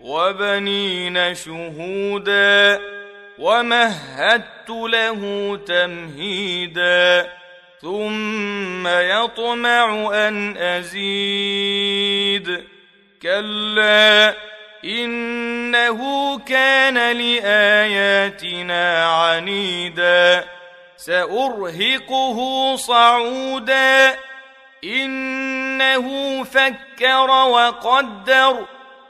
وبنين شهودا ومهدت له تمهيدا ثم يطمع أن أزيد كلا إنه كان لآياتنا عنيدا سأرهقه صعودا إنه فكر وقدر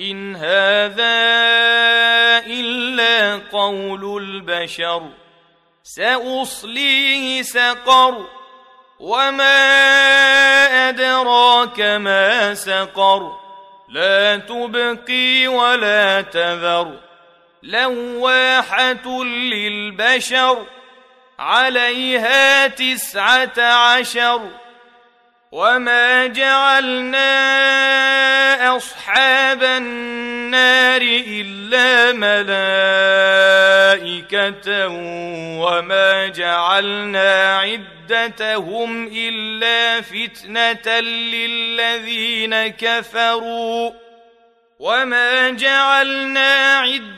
إن هذا إلا قول البشر سأصليه سقر وما أدراك ما سقر لا تبقي ولا تذر لواحة للبشر عليها تسعة عشر. وما جعلنا اصحاب النار الا ملائكه وما جعلنا عدتهم الا فتنه للذين كفروا وما جعلنا عدتهم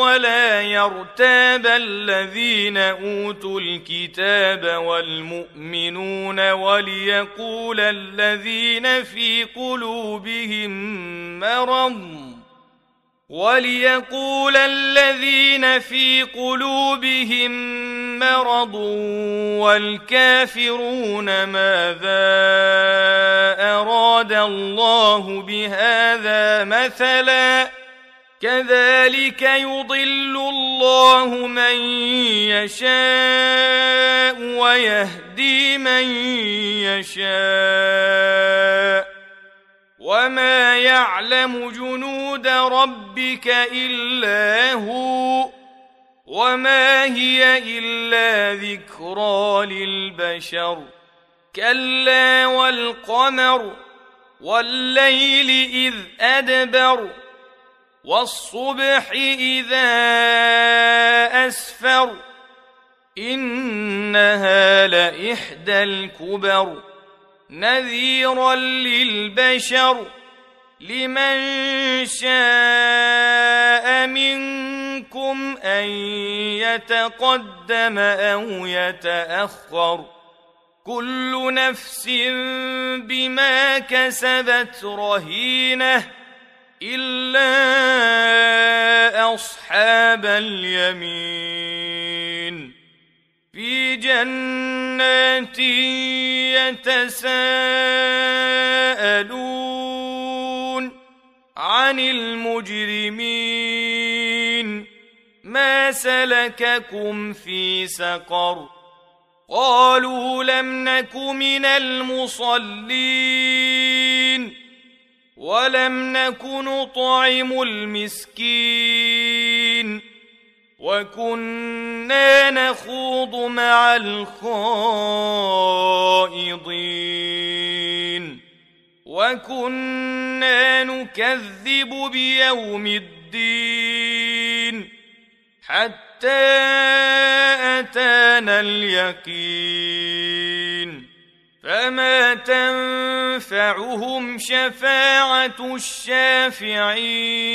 ولا يرتاب الذين أوتوا الكتاب والمؤمنون وليقول الذين في قلوبهم مرض وليقول الذين في قلوبهم مرض والكافرون ماذا أراد الله بهذا مثلا كذلك يضل الله من يشاء ويهدي من يشاء. وما يعلم جنود ربك إلا هو وما هي إلا ذكرى للبشر. كلا والقمر والليل إذ أدبر. والصبح إذا أسفر إنها لإحدى الكبر نذيرا للبشر لمن شاء منكم أن يتقدم أو يتأخر كل نفس بما كسبت رهينة يتساءلون عن المجرمين ما سلككم في سقر قالوا لم نك من المصلين ولم نك نطعم المسكين وكنا نخوض مع الخائضين وكنا نكذب بيوم الدين حتى أتانا اليقين فما تنفعهم شفاعة الشافعين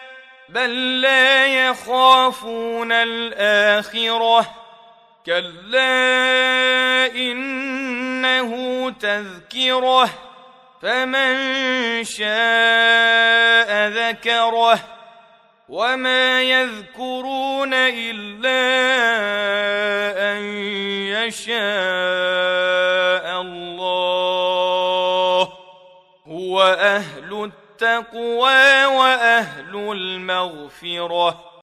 بل لا يخافون الآخرة. كلا إنه تذكرة. فمن شاء ذكره. وما يذكرون إلا أن يشاء الله. هو أهل التقوى المغفره